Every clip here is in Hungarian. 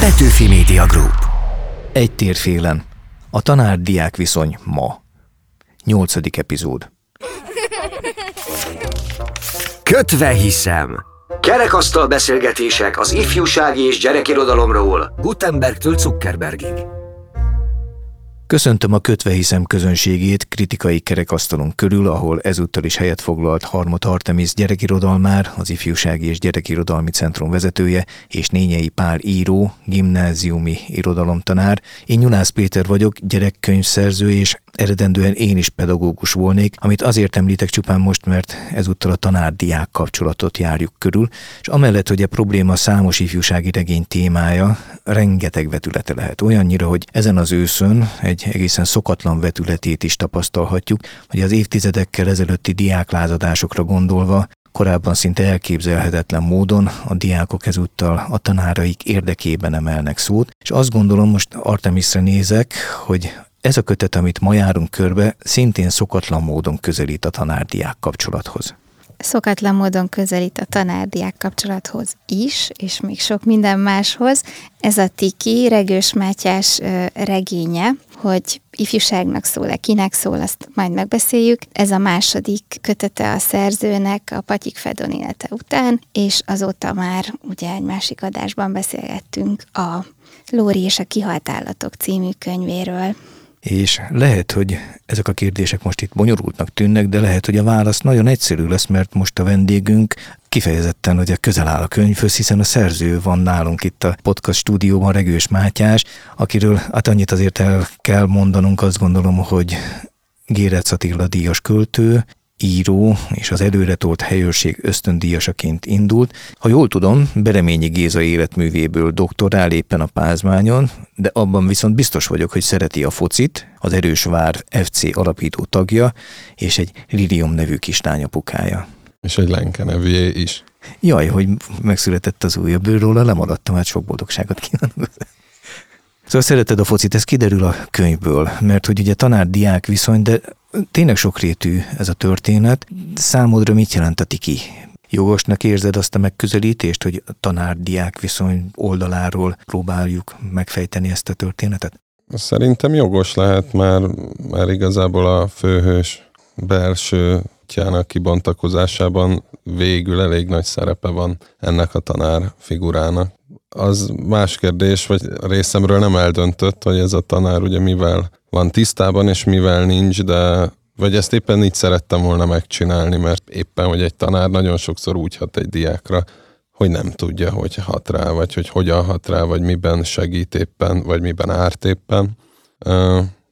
Petőfi Media Group. Egy térfélen. A tanár-diák viszony ma. Nyolcadik epizód. Kötve hiszem. Kerekasztal beszélgetések az ifjúsági és gyerekirodalomról Gutenbergtől Zuckerbergig. Köszöntöm a Kötve hiszem közönségét kritikai kerekasztalon körül, ahol ezúttal is helyet foglalt Harmot Artemis gyerekirodalmár, az Ifjúsági és Gyerekirodalmi Centrum vezetője, és Nényei Pál író, gimnáziumi irodalomtanár. Én Nyunász Péter vagyok, gyerekkönyvszerző, és eredendően én is pedagógus volnék, amit azért említek csupán most, mert ezúttal a tanár-diák kapcsolatot járjuk körül, és amellett, hogy a probléma számos ifjúsági regény témája, rengeteg vetülete lehet. Olyannyira, hogy ezen az őszön egy egészen szokatlan vetületét is tapasztalhatjuk, hogy az évtizedekkel ezelőtti diáklázadásokra gondolva Korábban szinte elképzelhetetlen módon a diákok ezúttal a tanáraik érdekében emelnek szót, és azt gondolom, most Artemisre nézek, hogy ez a kötet, amit ma járunk körbe, szintén szokatlan módon közelít a tanárdiák kapcsolathoz. Szokatlan módon közelít a tanárdiák kapcsolathoz is, és még sok minden máshoz. Ez a Tiki, Regős Mátyás regénye, hogy ifjúságnak szól-e, kinek szól, azt majd megbeszéljük. Ez a második kötete a szerzőnek a Patyik Fedon élete után, és azóta már ugye egy másik adásban beszélgettünk a Lóri és a kihalt állatok című könyvéről és lehet, hogy ezek a kérdések most itt bonyolultnak tűnnek, de lehet, hogy a válasz nagyon egyszerű lesz, mert most a vendégünk kifejezetten ugye közel áll a könyvhöz, hiszen a szerző van nálunk itt a podcast stúdióban, Regős Mátyás, akiről hát annyit azért el kell mondanunk, azt gondolom, hogy Gérec Attila díjas költő, író és az előretolt helyőrség ösztöndíjasaként indult. Ha jól tudom, Bereményi Géza életművéből doktorál éppen a pázmányon, de abban viszont biztos vagyok, hogy szereti a focit, az Erősvár FC alapító tagja, és egy Lilium nevű kislányapukája. És egy Lenke nevűje is. Jaj, hogy megszületett az újabb róla, lemaradtam, hát sok boldogságot kívánok. Szóval szereted a focit, ez kiderül a könyvből, mert hogy ugye tanár-diák viszony, de tényleg sokrétű ez a történet. Számodra mit jelent a tiki? Jogosnak érzed azt a megközelítést, hogy a tanár-diák viszony oldaláról próbáljuk megfejteni ezt a történetet? Szerintem jogos lehet, már, már igazából a főhős belső útjának kibontakozásában végül elég nagy szerepe van ennek a tanár figurának. Az más kérdés, vagy részemről nem eldöntött, hogy ez a tanár ugye mivel van tisztában, és mivel nincs, de vagy ezt éppen így szerettem volna megcsinálni, mert éppen, hogy egy tanár nagyon sokszor úgy hat egy diákra, hogy nem tudja, hogy hat rá, vagy hogy hogyan hat rá, vagy miben segít éppen, vagy miben árt éppen.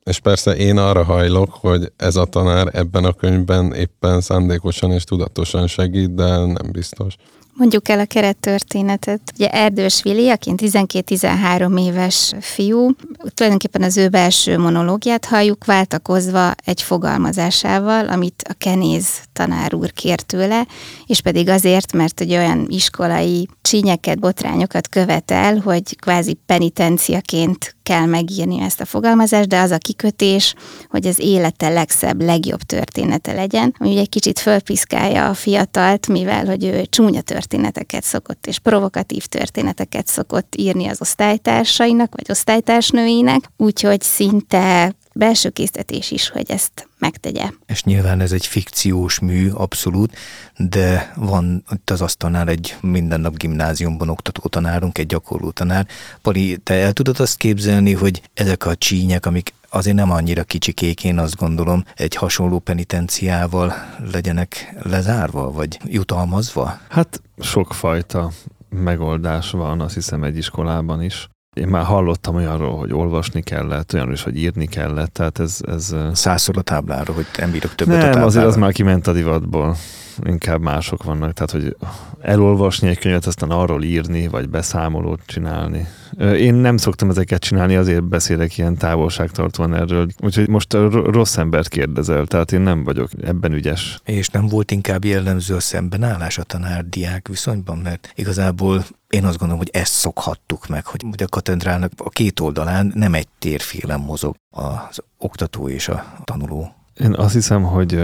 És persze én arra hajlok, hogy ez a tanár ebben a könyvben éppen szándékosan és tudatosan segít, de nem biztos. Mondjuk el a kerettörténetet. Ugye Erdős Vili, aki 12-13 éves fiú, tulajdonképpen az ő belső monológiát halljuk, váltakozva egy fogalmazásával, amit a Kenéz tanár úr kért tőle, és pedig azért, mert egy olyan iskolai csínyeket, botrányokat követel, hogy kvázi penitenciaként kell megírni ezt a fogalmazást, de az a kikötés, hogy az élete legszebb, legjobb története legyen, ami ugye egy kicsit fölpiszkálja a fiatalt, mivel hogy ő csúnya történeteket szokott, és provokatív történeteket szokott írni az osztálytársainak, vagy osztálytársnőinek, úgyhogy szinte belső késztetés is, hogy ezt megtegye. És nyilván ez egy fikciós mű, abszolút, de van itt az asztalnál egy minden nap gimnáziumban oktató tanárunk, egy gyakorló tanár. Pali, te el tudod azt képzelni, hogy ezek a csínyek, amik azért nem annyira kicsikék, én azt gondolom, egy hasonló penitenciával legyenek lezárva, vagy jutalmazva? Hát sokfajta megoldás van, azt hiszem egy iskolában is. Én már hallottam olyanról, hogy olvasni kellett, olyan is, hogy írni kellett, tehát ez... ez Százszor a táblára, hogy nem bírok többet nem, a táblára. azért az már kiment a divatból. Inkább mások vannak, tehát hogy elolvasni egy könyvet, aztán arról írni, vagy beszámolót csinálni. Én nem szoktam ezeket csinálni, azért beszélek ilyen távolságtartóan erről. Úgyhogy most rossz embert kérdezel, tehát én nem vagyok ebben ügyes. És nem volt inkább jellemző a szembenállás a tanár-diák viszonyban, mert igazából én azt gondolom, hogy ezt szokhattuk meg, hogy a katedrának a két oldalán nem egy térfélen mozog az oktató és a tanuló Én azt hiszem, hogy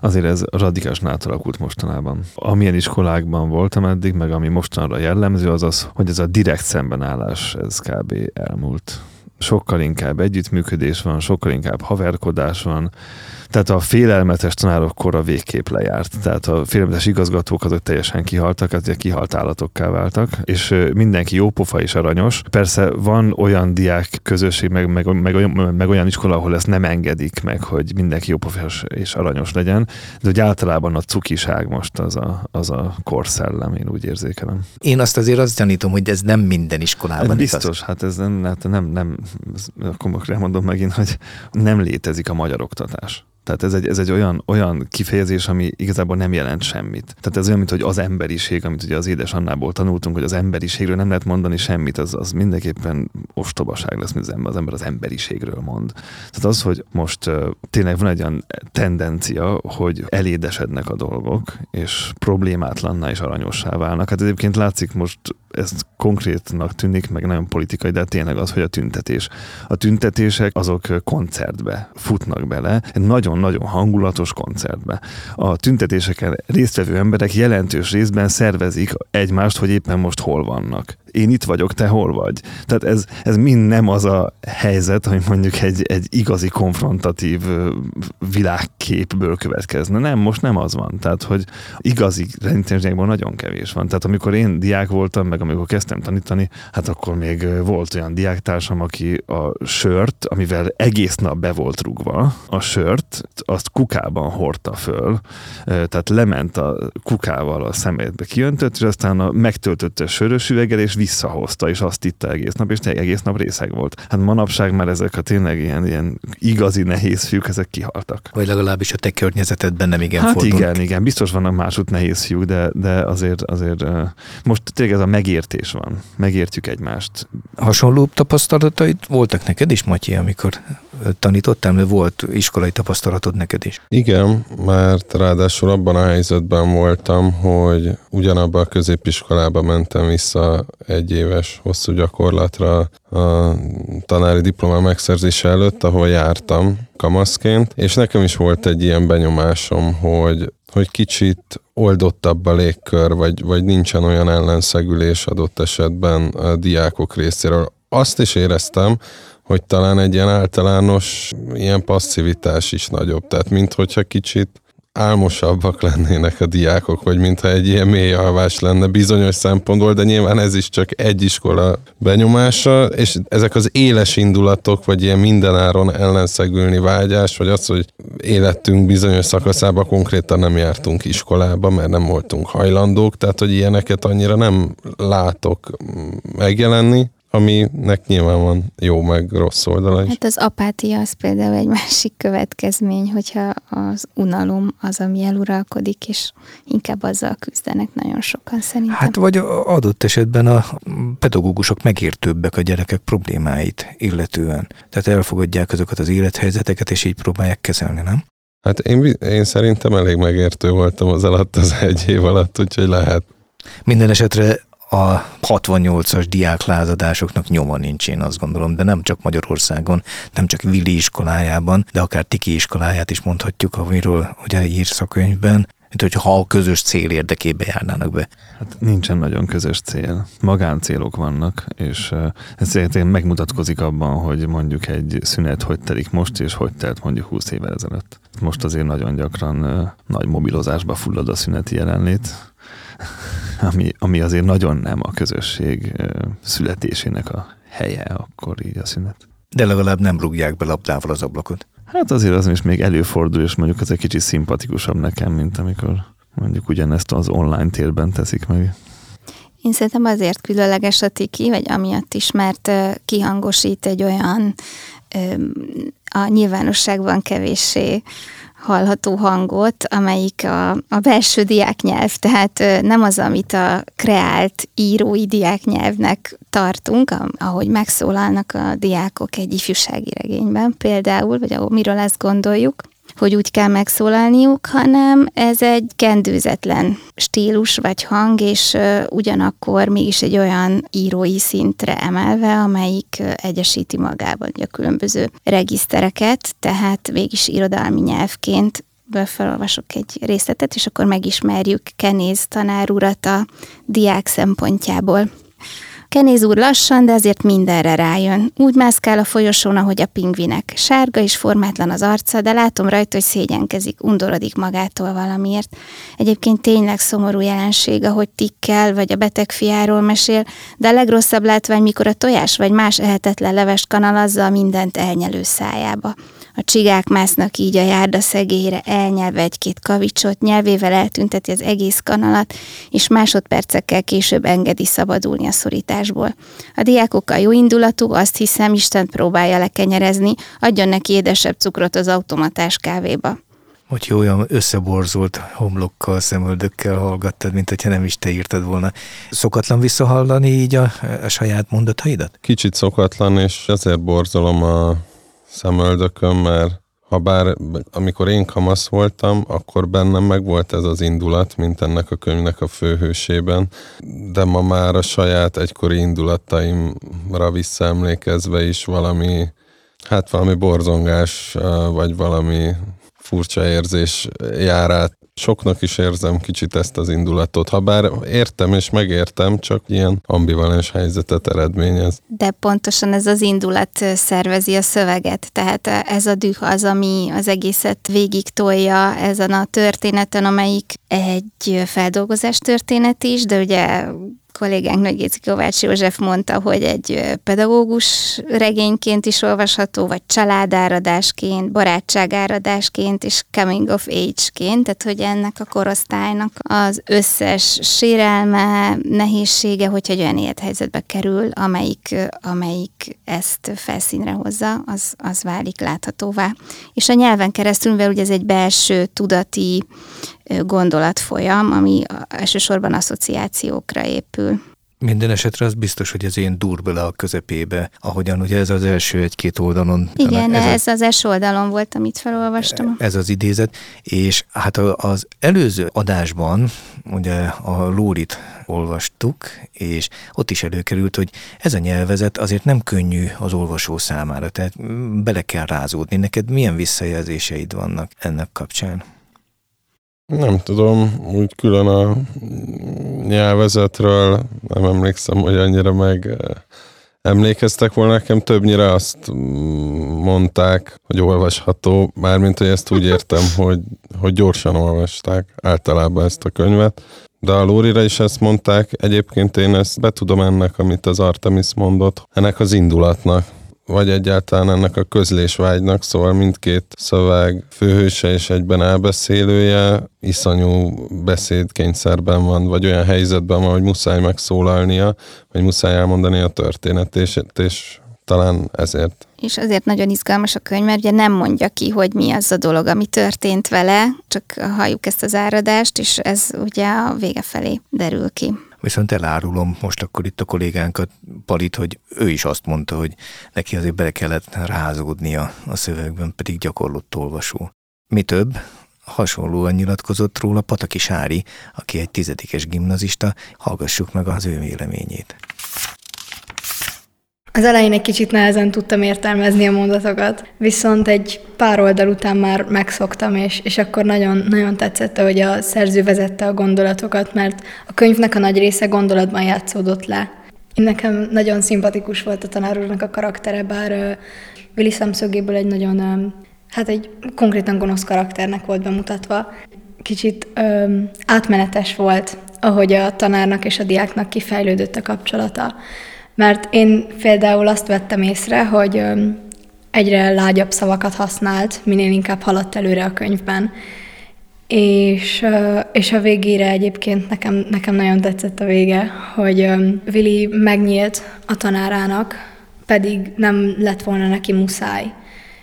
azért ez radikálisan átalakult mostanában. Amilyen iskolákban voltam eddig, meg ami mostanra jellemző, az az, hogy ez a direkt szembenállás, ez kb. elmúlt. Sokkal inkább együttműködés van, sokkal inkább haverkodás van, tehát a félelmetes tanárok kora végképp lejárt. Tehát a félelmetes igazgatók azok teljesen kihaltak, azért kihalt állatokká váltak, és mindenki jópofa és aranyos. Persze van olyan diák közösség, meg, meg, meg, olyan, meg olyan iskola, ahol ezt nem engedik meg, hogy mindenki jópofa és aranyos legyen, de hogy általában a cukiság most az a, az a korszellem, én úgy érzékelem. Én azt azért azt gyanítom, hogy ez nem minden iskolában hát Biztos, igaz. hát ez nem, hát nem, nem, akkor mondom megint, hogy nem létezik a magyar oktatás. Tehát ez egy, ez egy olyan, olyan kifejezés, ami igazából nem jelent semmit. Tehát ez olyan, mint hogy az emberiség, amit ugye az édes Annából tanultunk, hogy az emberiségről nem lehet mondani semmit, az, az mindenképpen ostobaság lesz, mint az ember, az ember az emberiségről mond. Tehát az, hogy most uh, tényleg van egy olyan tendencia, hogy elédesednek a dolgok, és problémátlanná és aranyossá válnak. Hát egyébként látszik most ez konkrétnak tűnik, meg nagyon politikai, de tényleg az, hogy a tüntetés. A tüntetések azok koncertbe futnak bele, egy nagyon-nagyon hangulatos koncertbe. A tüntetéseken résztvevő emberek jelentős részben szervezik egymást, hogy éppen most hol vannak én itt vagyok, te hol vagy. Tehát ez, ez mind nem az a helyzet, hogy mondjuk egy, egy igazi konfrontatív világképből következne. Nem, most nem az van. Tehát, hogy igazi rendítésnyekból nagyon kevés van. Tehát amikor én diák voltam, meg amikor kezdtem tanítani, hát akkor még volt olyan diáktársam, aki a sört, amivel egész nap be volt rugva, a sört, azt kukában hordta föl, tehát lement a kukával a szemétbe kiöntött, és aztán a megtöltötte sörös üveggel, és visszahozta, és azt itta egész nap, és egész nap részeg volt. Hát manapság már ezek a tényleg ilyen, ilyen igazi nehéz fiúk, ezek kihaltak. Vagy legalábbis a te környezetedben nem igen Hát fordulunk. igen, igen, biztos vannak másút nehéz fiúk, de, de azért, azért most tényleg ez a megértés van. Megértjük egymást. Hasonló tapasztalataid voltak neked is, Matyi, amikor tanítottál, mert volt iskolai tapasztalatod neked is. Igen, mert ráadásul abban a helyzetben voltam, hogy ugyanabban a középiskolába mentem vissza egy éves hosszú gyakorlatra a tanári diploma megszerzése előtt, ahol jártam kamaszként, és nekem is volt egy ilyen benyomásom, hogy hogy kicsit oldottabb a légkör, vagy, vagy nincsen olyan ellenszegülés adott esetben a diákok részéről. Azt is éreztem, hogy talán egy ilyen általános ilyen passzivitás is nagyobb. Tehát mint hogyha kicsit álmosabbak lennének a diákok, vagy mintha egy ilyen mély alvás lenne bizonyos szempontból, de nyilván ez is csak egy iskola benyomása, és ezek az éles indulatok, vagy ilyen mindenáron ellenszegülni vágyás, vagy az, hogy életünk bizonyos szakaszában konkrétan nem jártunk iskolába, mert nem voltunk hajlandók, tehát hogy ilyeneket annyira nem látok megjelenni, aminek nyilván van jó meg rossz oldala is. Hát az apátia az például egy másik következmény, hogyha az unalom az, ami eluralkodik, és inkább azzal küzdenek nagyon sokan szerintem. Hát vagy adott esetben a pedagógusok megértőbbek a gyerekek problémáit illetően. Tehát elfogadják azokat az élethelyzeteket, és így próbálják kezelni, nem? Hát én, én szerintem elég megértő voltam az alatt az egy év alatt, úgyhogy lehet. Minden esetre a 68-as diáklázadásoknak nyoma nincs, én azt gondolom, de nem csak Magyarországon, nem csak Vili iskolájában, de akár Tiki iskoláját is mondhatjuk, amiről ugye írsz a könyvben, mint hogyha a közös cél érdekébe járnának be. Hát nincsen nagyon közös cél. Magáncélok vannak, és ez szerintem megmutatkozik abban, hogy mondjuk egy szünet hogy telik most, és hogy telt mondjuk 20 évvel ezelőtt. Most azért nagyon gyakran nagy mobilozásba fullad a szüneti jelenlét, ami, ami azért nagyon nem a közösség születésének a helye, akkor így a szünet. De legalább nem rúgják be labdával az ablakot. Hát azért az is még előfordul, és mondjuk ez egy kicsit szimpatikusabb nekem, mint amikor mondjuk ugyanezt az online térben teszik meg. Én szerintem azért különleges a tiki, vagy amiatt is, mert kihangosít egy olyan a nyilvánosságban kevéssé hallható hangot, amelyik a, a belső diáknyelv, tehát nem az, amit a kreált írói diáknyelvnek tartunk, ahogy megszólalnak a diákok egy ifjúsági regényben például, vagy ahol miről ezt gondoljuk, hogy úgy kell megszólalniuk, hanem ez egy kendőzetlen stílus vagy hang, és ugyanakkor mégis egy olyan írói szintre emelve, amelyik egyesíti magában a különböző regisztereket, tehát mégis irodalmi nyelvként felolvasok egy részletet, és akkor megismerjük Kenéz tanár urat a diák szempontjából. Kenéz úr lassan, de azért mindenre rájön. Úgy mászkál a folyosón, ahogy a pingvinek. Sárga és formátlan az arca, de látom rajta, hogy szégyenkezik, undorodik magától valamiért. Egyébként tényleg szomorú jelenség, ahogy tikkel, vagy a beteg fiáról mesél, de a legrosszabb látvány, mikor a tojás vagy más ehetetlen levest kanalazza mindent elnyelő szájába. A csigák másznak így a járda szegélyre, elnyelve egy-két kavicsot, nyelvével eltünteti az egész kanalat, és másodpercekkel később engedi szabadulni a szorításból. A diákokkal jó indulatú, azt hiszem, Isten próbálja lekenyerezni, adjon neki édesebb cukrot az automatás kávéba. Hogy olyan összeborzolt homlokkal, szemöldökkel hallgattad, mint hogyha nem is te írtad volna. Szokatlan visszahallani így a, a saját mondataidat? Kicsit szokatlan, és ezért borzolom a szemöldökön, mert ha bár amikor én kamasz voltam, akkor bennem meg volt ez az indulat, mint ennek a könyvnek a főhősében, de ma már a saját egykori indulataimra visszaemlékezve is valami, hát valami borzongás, vagy valami furcsa érzés jár át soknak is érzem kicsit ezt az indulatot, ha bár értem és megértem, csak ilyen ambivalens helyzetet eredményez. De pontosan ez az indulat szervezi a szöveget, tehát ez a düh az, ami az egészet végig tolja ezen a történeten, amelyik egy feldolgozás történet is, de ugye kollégánk Nagygéci Kovács József mondta, hogy egy pedagógus regényként is olvasható, vagy családáradásként, barátságáradásként, és coming of age-ként, tehát hogy ennek a korosztálynak az összes sérelme, nehézsége, hogyha egy olyan élethelyzetbe kerül, amelyik, amelyik ezt felszínre hozza, az, az válik láthatóvá. És a nyelven keresztül, mivel ugye ez egy belső tudati gondolatfolyam, ami elsősorban asszociációkra épül. Minden esetre az biztos, hogy ez ilyen dur bele a közepébe, ahogyan ugye ez az első egy-két oldalon. Igen, ez, ez a, az első oldalon volt, amit felolvastam. Ez az idézet, és hát az előző adásban ugye a Lórit olvastuk, és ott is előkerült, hogy ez a nyelvezet azért nem könnyű az olvasó számára, tehát bele kell rázódni. Neked milyen visszajelzéseid vannak ennek kapcsán? Nem tudom, úgy külön a nyelvezetről nem emlékszem, hogy annyira meg emlékeztek volna, nekem többnyire azt mondták, hogy olvasható, mármint, hogy ezt úgy értem, hogy, hogy gyorsan olvasták általában ezt a könyvet. De a Lórira is ezt mondták, egyébként én ezt be tudom ennek, amit az Artemis mondott, ennek az indulatnak vagy egyáltalán ennek a közlésvágynak, szóval mindkét szöveg főhőse és egyben elbeszélője iszonyú beszédkényszerben van, vagy olyan helyzetben van, hogy muszáj megszólalnia, vagy muszáj elmondani a történetét, és talán ezért. És azért nagyon izgalmas a könyv, mert ugye nem mondja ki, hogy mi az a dolog, ami történt vele, csak halljuk ezt az áradást, és ez ugye a vége felé derül ki. Viszont elárulom most akkor itt a kollégánkat, Palit, hogy ő is azt mondta, hogy neki azért bele kellett rázódnia a szövegben, pedig gyakorlott olvasó. Mi több, hasonlóan nyilatkozott róla Pataki Sári, aki egy tizedikes gimnazista, hallgassuk meg az ő véleményét. Az elején egy kicsit nehezen tudtam értelmezni a mondatokat, viszont egy pár oldal után már megszoktam, és, és akkor nagyon, nagyon tetszett, hogy a szerző vezette a gondolatokat, mert a könyvnek a nagy része gondolatban játszódott le. Nekem nagyon szimpatikus volt a tanár úrnak a karaktere, bár uh, Willy szemszögéből egy nagyon, uh, hát egy konkrétan gonosz karakternek volt bemutatva. Kicsit uh, átmenetes volt, ahogy a tanárnak és a diáknak kifejlődött a kapcsolata mert én például azt vettem észre, hogy egyre lágyabb szavakat használt, minél inkább haladt előre a könyvben. És, és a végére egyébként nekem, nekem nagyon tetszett a vége, hogy Vili megnyílt a tanárának, pedig nem lett volna neki muszáj.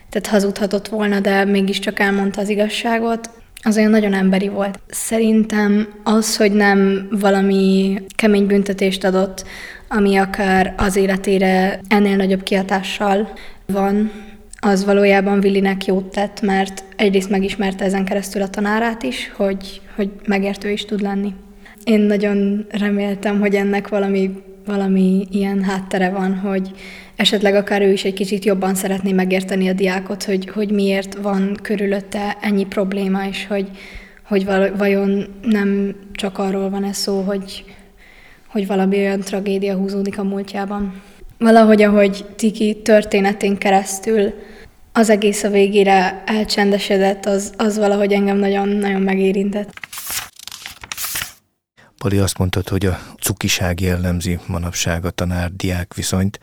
Tehát hazudhatott volna, de mégiscsak elmondta az igazságot. Az olyan nagyon emberi volt. Szerintem az, hogy nem valami kemény büntetést adott, ami akár az életére ennél nagyobb kihatással van, az valójában Willinek jót tett, mert egyrészt megismerte ezen keresztül a tanárát is, hogy, hogy megértő is tud lenni. Én nagyon reméltem, hogy ennek valami, valami ilyen háttere van, hogy esetleg akár ő is egy kicsit jobban szeretné megérteni a diákot, hogy, hogy miért van körülötte ennyi probléma, és hogy, hogy vajon nem csak arról van ez szó, hogy, hogy valami olyan tragédia húzódik a múltjában. Valahogy, ahogy Tiki történetén keresztül az egész a végére elcsendesedett, az, az valahogy engem nagyon-nagyon megérintett. Pali azt mondtad, hogy a cukiság jellemzi manapság a tanár-diák viszonyt.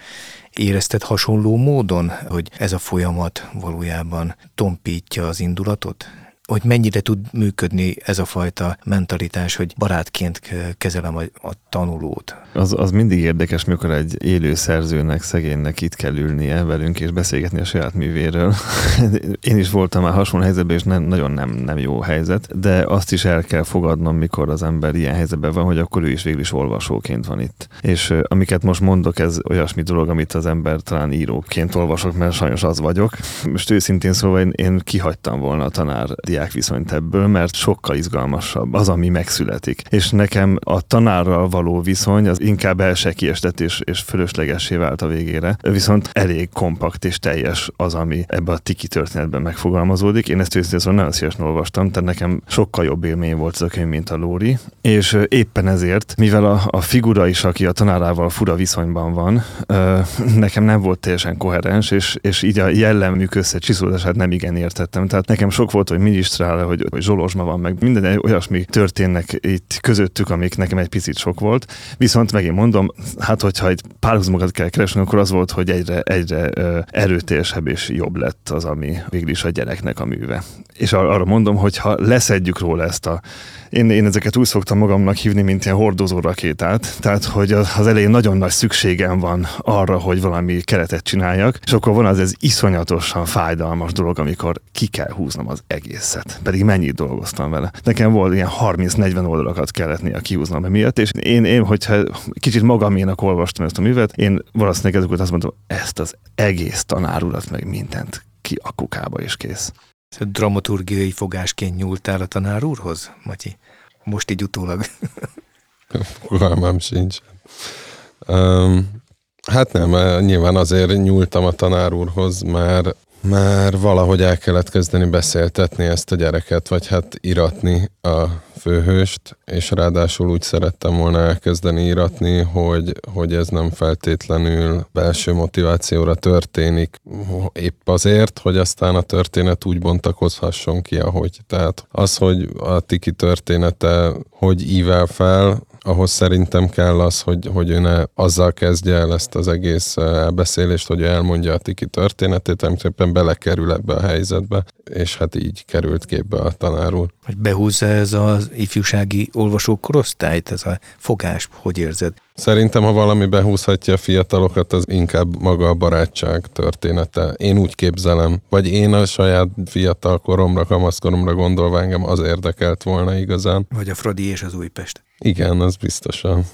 Érezted hasonló módon, hogy ez a folyamat valójában tompítja az indulatot? Hogy mennyire tud működni ez a fajta mentalitás, hogy barátként kezelem a, a tanulót. Az, az mindig érdekes, mikor egy élő szerzőnek, szegénynek itt kell ülnie velünk és beszélgetni a saját művéről. Én is voltam már hasonló helyzetben, és nem, nagyon nem, nem jó helyzet, de azt is el kell fogadnom, mikor az ember ilyen helyzetben van, hogy akkor ő is végül is olvasóként van itt. És amiket most mondok, ez olyasmi dolog, amit az ember talán íróként olvasok, mert sajnos az vagyok. Most őszintén szóval én, én kihagytam volna a tanár diák viszonyt ebből, mert sokkal izgalmasabb az, ami megszületik. És nekem a tanárral való viszony az inkább el se kiestet és, és fölöslegessé vált a végére. Viszont elég kompakt és teljes az, ami ebbe a tiki történetben megfogalmazódik. Én ezt őszintén szóval nagyon szívesen olvastam, tehát nekem sokkal jobb élmény volt ez a könyv, mint a Lóri. És éppen ezért, mivel a, a figura is, aki a tanárával fura viszonyban van, nekem nem volt teljesen koherens, és, és így a jellemük összecsiszolódását nem igen értettem. Tehát nekem sok volt, hogy minisztrál, hogy, hogy zsolozsma van, meg minden olyasmi történnek itt közöttük, amik nekem egy picit sok volt. Viszont megint mondom, hát hogyha egy párhuzamokat kell keresni, akkor az volt, hogy egyre, egyre erőteljesebb és jobb lett az, ami végül is a gyereknek a műve. És arra mondom, hogy ha leszedjük róla ezt a én, én ezeket úgy szoktam magamnak hívni, mint ilyen hordozó rakétát, tehát hogy az elején nagyon nagy szükségem van arra, hogy valami keretet csináljak, és akkor van az ez iszonyatosan fájdalmas dolog, amikor ki kell húznom az egészet. Pedig mennyit dolgoztam vele. Nekem volt ilyen 30-40 oldalakat kellett néha kihúznom emiatt, és én, én, hogyha kicsit magaménak olvastam ezt a művet, én valószínűleg ezeket azt mondtam, ezt az egész tanárulat, meg mindent ki a kukába is kész. Dramaturgiai fogásként nyúltál a tanár úrhoz, Matyi? Most így utólag. Fogalmam sincs. Um, hát nem, nyilván azért nyúltam a tanár úrhoz, mert már valahogy el kellett kezdeni beszéltetni ezt a gyereket, vagy hát iratni a főhőst, és ráadásul úgy szerettem volna elkezdeni íratni, hogy, hogy ez nem feltétlenül belső motivációra történik, épp azért, hogy aztán a történet úgy bontakozhasson ki, ahogy. Tehát az, hogy a Tiki története hogy ível fel, ahhoz szerintem kell az, hogy, hogy ő ne azzal kezdje el ezt az egész eh, elbeszélést, hogy elmondja a Tiki történetét, hanem szépen belekerül ebbe a helyzetbe, és hát így került képbe a tanár úr. Hogy behúzza ez az ifjúsági olvasó korosztályt, ez a fogás, hogy érzed? Szerintem, ha valami behúzhatja a fiatalokat, az inkább maga a barátság története. Én úgy képzelem, vagy én a saját fiatal koromra, kamaszkoromra gondolva engem az érdekelt volna igazán. Vagy a Fradi és az Újpest. Igen, az biztosan.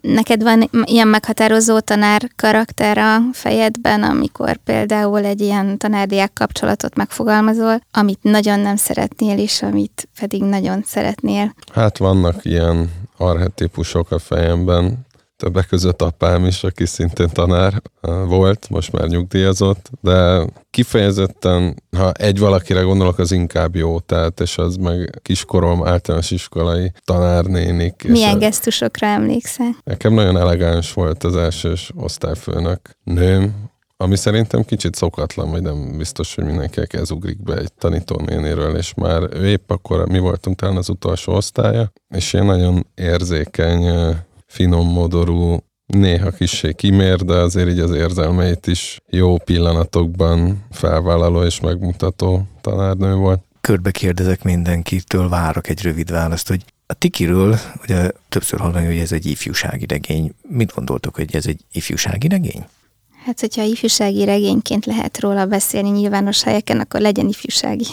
Neked van ilyen meghatározó tanár karakter a fejedben, amikor például egy ilyen tanárdiák kapcsolatot megfogalmazol, amit nagyon nem szeretnél, és amit pedig nagyon szeretnél? Hát vannak ilyen arhetipusok a fejemben többek között apám is, aki szintén tanár volt, most már nyugdíjazott, de kifejezetten, ha egy valakire gondolok, az inkább jó, tehát, és az meg kiskorom általános iskolai tanárnénik. Milyen és gesztusokra emlékszel? Nekem nagyon elegáns volt az elsős osztályfőnök nőm, ami szerintem kicsit szokatlan, vagy nem biztos, hogy mindenki ez ugrik be egy tanítónénéről, és már ő épp akkor mi voltunk talán az utolsó osztálya, és én nagyon érzékeny finom modorú, néha kissé kimér, de azért így az érzelmeit is jó pillanatokban felvállaló és megmutató tanárnő volt. Körbe kérdezek mindenkitől, várok egy rövid választ, hogy a Tikiről ugye többször hallani, hogy ez egy ifjúsági regény. Mit gondoltok, hogy ez egy ifjúsági regény? Hát, hogyha ifjúsági regényként lehet róla beszélni nyilvános helyeken, akkor legyen ifjúsági.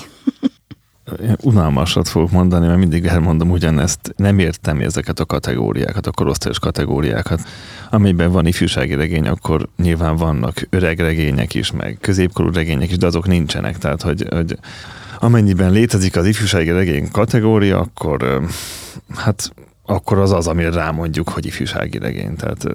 Unalmasat fogok mondani, mert mindig elmondom ugyanezt. Nem értem ezeket a kategóriákat, a korosztályos kategóriákat. Amiben van ifjúsági regény, akkor nyilván vannak öreg regények is, meg középkorú regények is, de azok nincsenek. Tehát, hogy, hogy amennyiben létezik az ifjúsági regény kategória, akkor hát akkor az az, amire rámondjuk, hogy ifjúsági regény. Tehát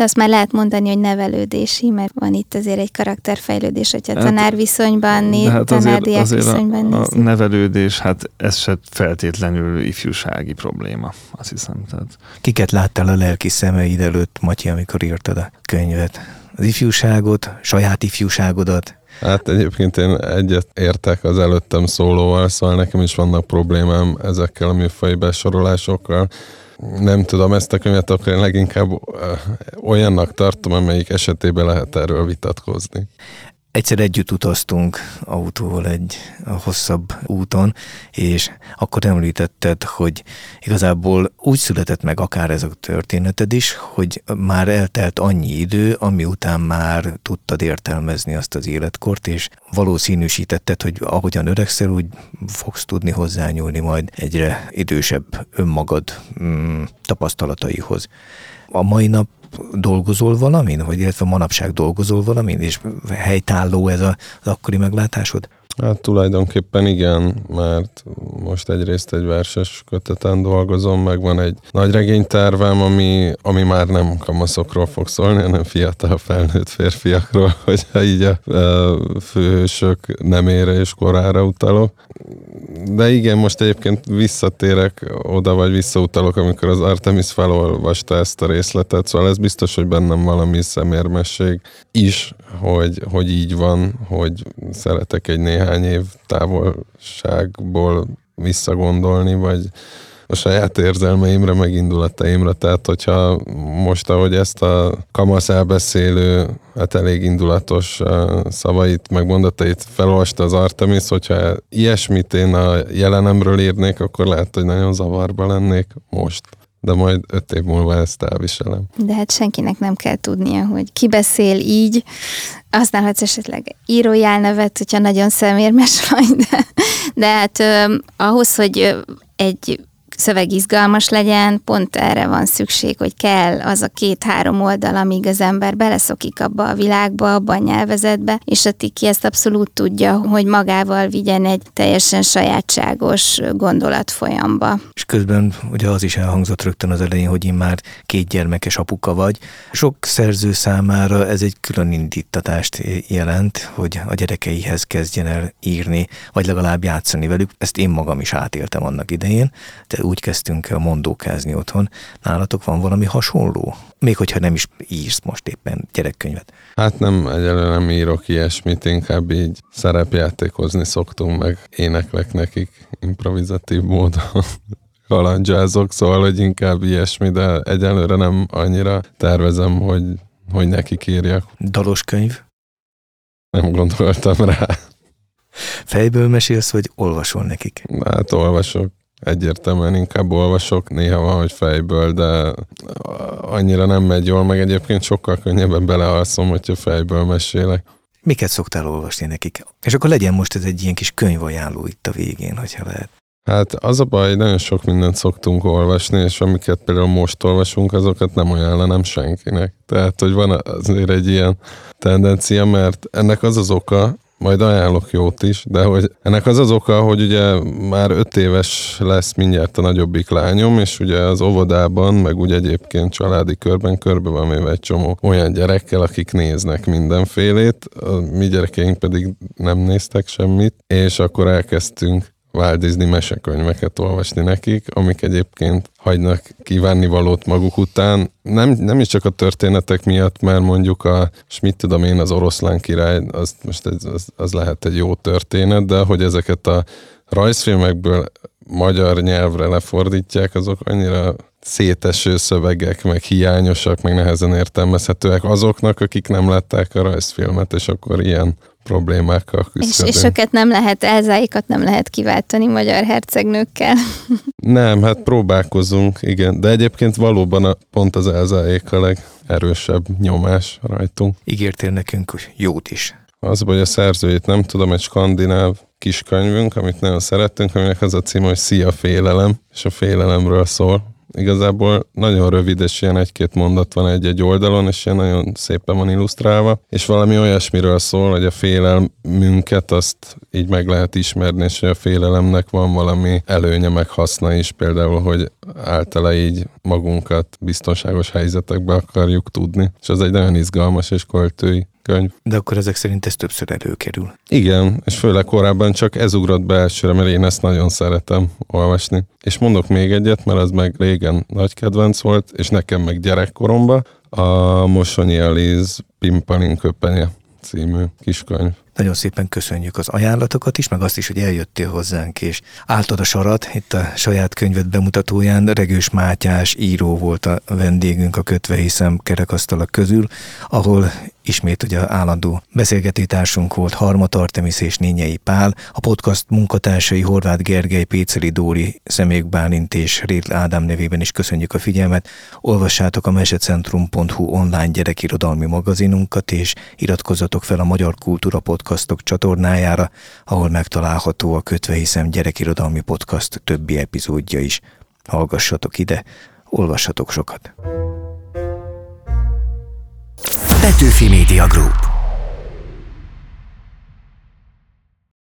de azt már lehet mondani, hogy nevelődési, mert van itt azért egy karakterfejlődés, hogyha hát, tanárviszonyban néz, hát tanárdiák viszonyban a, a nevelődés, hát ez se feltétlenül ifjúsági probléma, azt hiszem. Tehát. Kiket láttál a lelki szemeid előtt, Matyi, amikor írtad a könyvet? Az ifjúságot, saját ifjúságodat, Hát egyébként én egyet értek az előttem szólóval, szóval nekem is vannak problémám ezekkel a műfai besorolásokkal nem tudom, ezt a könyvet akkor én leginkább olyannak tartom, amelyik esetében lehet erről vitatkozni. Egyszer együtt utaztunk autóval egy hosszabb úton, és akkor említetted, hogy igazából úgy született meg akár ez a történeted is, hogy már eltelt annyi idő, ami után már tudtad értelmezni azt az életkort, és valószínűsítetted, hogy ahogyan öregszel, úgy fogsz tudni hozzányúlni majd egyre idősebb önmagad mm, tapasztalataihoz. A mai nap dolgozol valamin, vagy illetve manapság dolgozol valamin, és helytálló ez a, az akkori meglátásod? Hát tulajdonképpen igen, mert most egyrészt egy verses köteten dolgozom, meg van egy nagy regénytervem, ami, ami már nem kamaszokról fog szólni, hanem fiatal felnőtt férfiakról, hogyha így a, főhősök nemére és korára utalok. De igen, most egyébként visszatérek oda, vagy visszautalok, amikor az Artemis felolvasta ezt a részletet, szóval ez biztos, hogy bennem valami szemérmesség is, hogy, hogy így van, hogy szeretek egy néhány év távolságból visszagondolni, vagy a saját érzelmeimre, meg indulataimra. Tehát, hogyha most, ahogy ezt a kamasz elbeszélő, hát elég indulatos szavait, meg mondatait felolvasta az Artemis, hogyha ilyesmit én a jelenemről írnék, akkor lehet, hogy nagyon zavarba lennék most de majd öt év múlva ezt elviselem. De hát senkinek nem kell tudnia, hogy ki beszél így, használhatsz esetleg írói álnevet, hogyha nagyon szemérmes vagy, de, de hát ahhoz, hogy egy szöveg izgalmas legyen, pont erre van szükség, hogy kell az a két-három oldal, amíg az ember beleszokik abba a világba, abba a nyelvezetbe, és a Tiki ezt abszolút tudja, hogy magával vigyen egy teljesen sajátságos gondolatfolyamba. És közben ugye az is elhangzott rögtön az elején, hogy én már két gyermekes apuka vagy. Sok szerző számára ez egy külön indítatást jelent, hogy a gyerekeihez kezdjen el írni, vagy legalább játszani velük. Ezt én magam is átéltem annak idején, de úgy kezdtünk el mondókázni otthon. Nálatok van valami hasonló? Még hogyha nem is írsz most éppen gyerekkönyvet. Hát nem, egyelőre nem írok ilyesmit, inkább így szerepjátékozni szoktunk, meg éneklek nekik improvizatív módon kalandzsázok, szóval, hogy inkább ilyesmi, de egyelőre nem annyira tervezem, hogy, hogy nekik írjak. Dalos könyv? Nem gondoltam rá. Fejből mesélsz, vagy olvasol nekik? Hát olvasok egyértelműen inkább olvasok, néha van, hogy fejből, de annyira nem megy jól, meg egyébként sokkal könnyebben belealszom, hogyha fejből mesélek. Miket szoktál olvasni nekik? És akkor legyen most ez egy ilyen kis könyvajánló itt a végén, hogyha lehet. Hát az a baj, nagyon sok mindent szoktunk olvasni, és amiket például most olvasunk, azokat nem ajánlanám senkinek. Tehát, hogy van azért egy ilyen tendencia, mert ennek az az oka, majd ajánlok jót is, de hogy ennek az az oka, hogy ugye már öt éves lesz mindjárt a nagyobbik lányom, és ugye az óvodában, meg úgy egyébként családi körben körbe van véve egy csomó olyan gyerekkel, akik néznek mindenfélét, a mi gyerekeink pedig nem néztek semmit, és akkor elkezdtünk Walt Disney mesekönyveket olvasni nekik, amik egyébként hagynak kívánni valót maguk után. Nem, nem is csak a történetek miatt, mert mondjuk a, és mit tudom én, az oroszlán király, az, most ez, az, az lehet egy jó történet, de hogy ezeket a rajzfilmekből magyar nyelvre lefordítják, azok annyira széteső szövegek, meg hiányosak, meg nehezen értelmezhetőek azoknak, akik nem látták a rajzfilmet, és akkor ilyen problémákkal küzdök. És, és őket nem lehet, Elzáikat nem lehet kiváltani magyar hercegnőkkel. Nem, hát próbálkozunk, igen. De egyébként valóban a, pont az Elzáék a legerősebb nyomás rajtunk. Ígértél nekünk jót is. Az, hogy a szerzőjét nem tudom, egy skandináv kis könyvünk, amit nagyon szerettünk, aminek az a cím, hogy Szia félelem, és a félelemről szól. Igazából nagyon rövid, és ilyen egy-két mondat van egy-egy oldalon, és ilyen nagyon szépen van illusztrálva, és valami olyasmiről szól, hogy a félelmünket azt így meg lehet ismerni, és a félelemnek van valami előnye, meg haszna is, például, hogy általa így magunkat biztonságos helyzetekbe akarjuk tudni, és az egy nagyon izgalmas és költői könyv. De akkor ezek szerint ez többször előkerül. Igen, és főleg korábban csak ez ugrott be elsőre, mert én ezt nagyon szeretem olvasni. És mondok még egyet, mert az meg régen nagy kedvenc volt, és nekem meg gyerekkoromban a Mosonyi Eliz Pimpalin köpenye című kiskönyv. Nagyon szépen köszönjük az ajánlatokat is, meg azt is, hogy eljöttél hozzánk, és álltad a sarat itt a saját könyved bemutatóján. Regős Mátyás író volt a vendégünk a Kötve hiszem kerekasztalak közül, ahol ismét ugye állandó beszélgetétársunk volt Harmat Artemis és Nényei Pál, a podcast munkatársai Horváth Gergely, Péceli Dóri, Szemék Bálint és Rétl Ádám nevében is köszönjük a figyelmet. Olvassátok a mesecentrum.hu online gyerekirodalmi magazinunkat, és iratkozzatok fel a Magyar Kultúra Podcastok csatornájára, ahol megtalálható a Kötve hiszem gyerekirodalmi podcast többi epizódja is. Hallgassatok ide, olvassatok sokat. Petőfi Media Group.